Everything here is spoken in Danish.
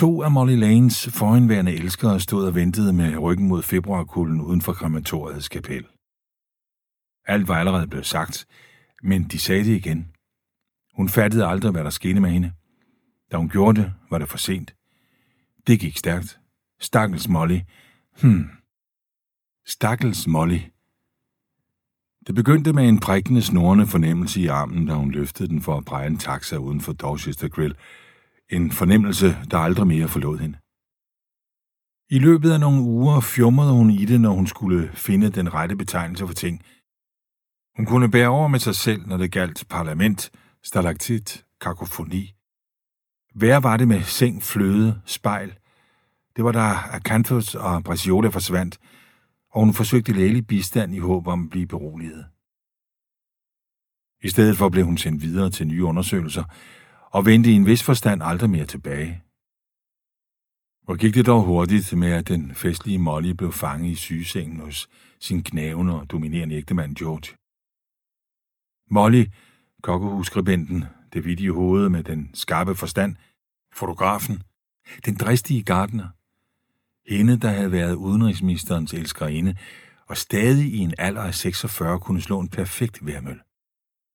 To af Molly Lanes forhenværende elskere stod og ventede med ryggen mod februarkulden uden for krematoriets kapel. Alt var allerede blevet sagt, men de sagde det igen. Hun fattede aldrig, hvad der skete med hende. Da hun gjorde det, var det for sent. Det gik stærkt. Stakkels Molly. Hmm. Stakkels Molly. Det begyndte med en prikkende snorende fornemmelse i armen, da hun løftede den for at præge en taxa uden for Dorchester Grill. En fornemmelse, der aldrig mere forlod hende. I løbet af nogle uger fjumrede hun i det, når hun skulle finde den rette betegnelse for ting. Hun kunne bære over med sig selv, når det galt parlament, stalaktit, kakofoni. Hvad var det med seng, fløde, spejl? Det var da Acanthus og Braciola forsvandt, og hun forsøgte lægelig bistand i håb om at blive beroliget. I stedet for blev hun sendt videre til nye undersøgelser, og vendte i en vis forstand aldrig mere tilbage. Hvor gik det dog hurtigt med, at den festlige Molly blev fanget i sygesengen hos sin knævende og dominerende ægtemand George. Molly, kokkehusskribenten, det vidige hoved med den skarpe forstand, fotografen, den dristige gardner, hende, der havde været udenrigsministerens elskerinde, og stadig i en alder af 46 kunne slå en perfekt værmøl.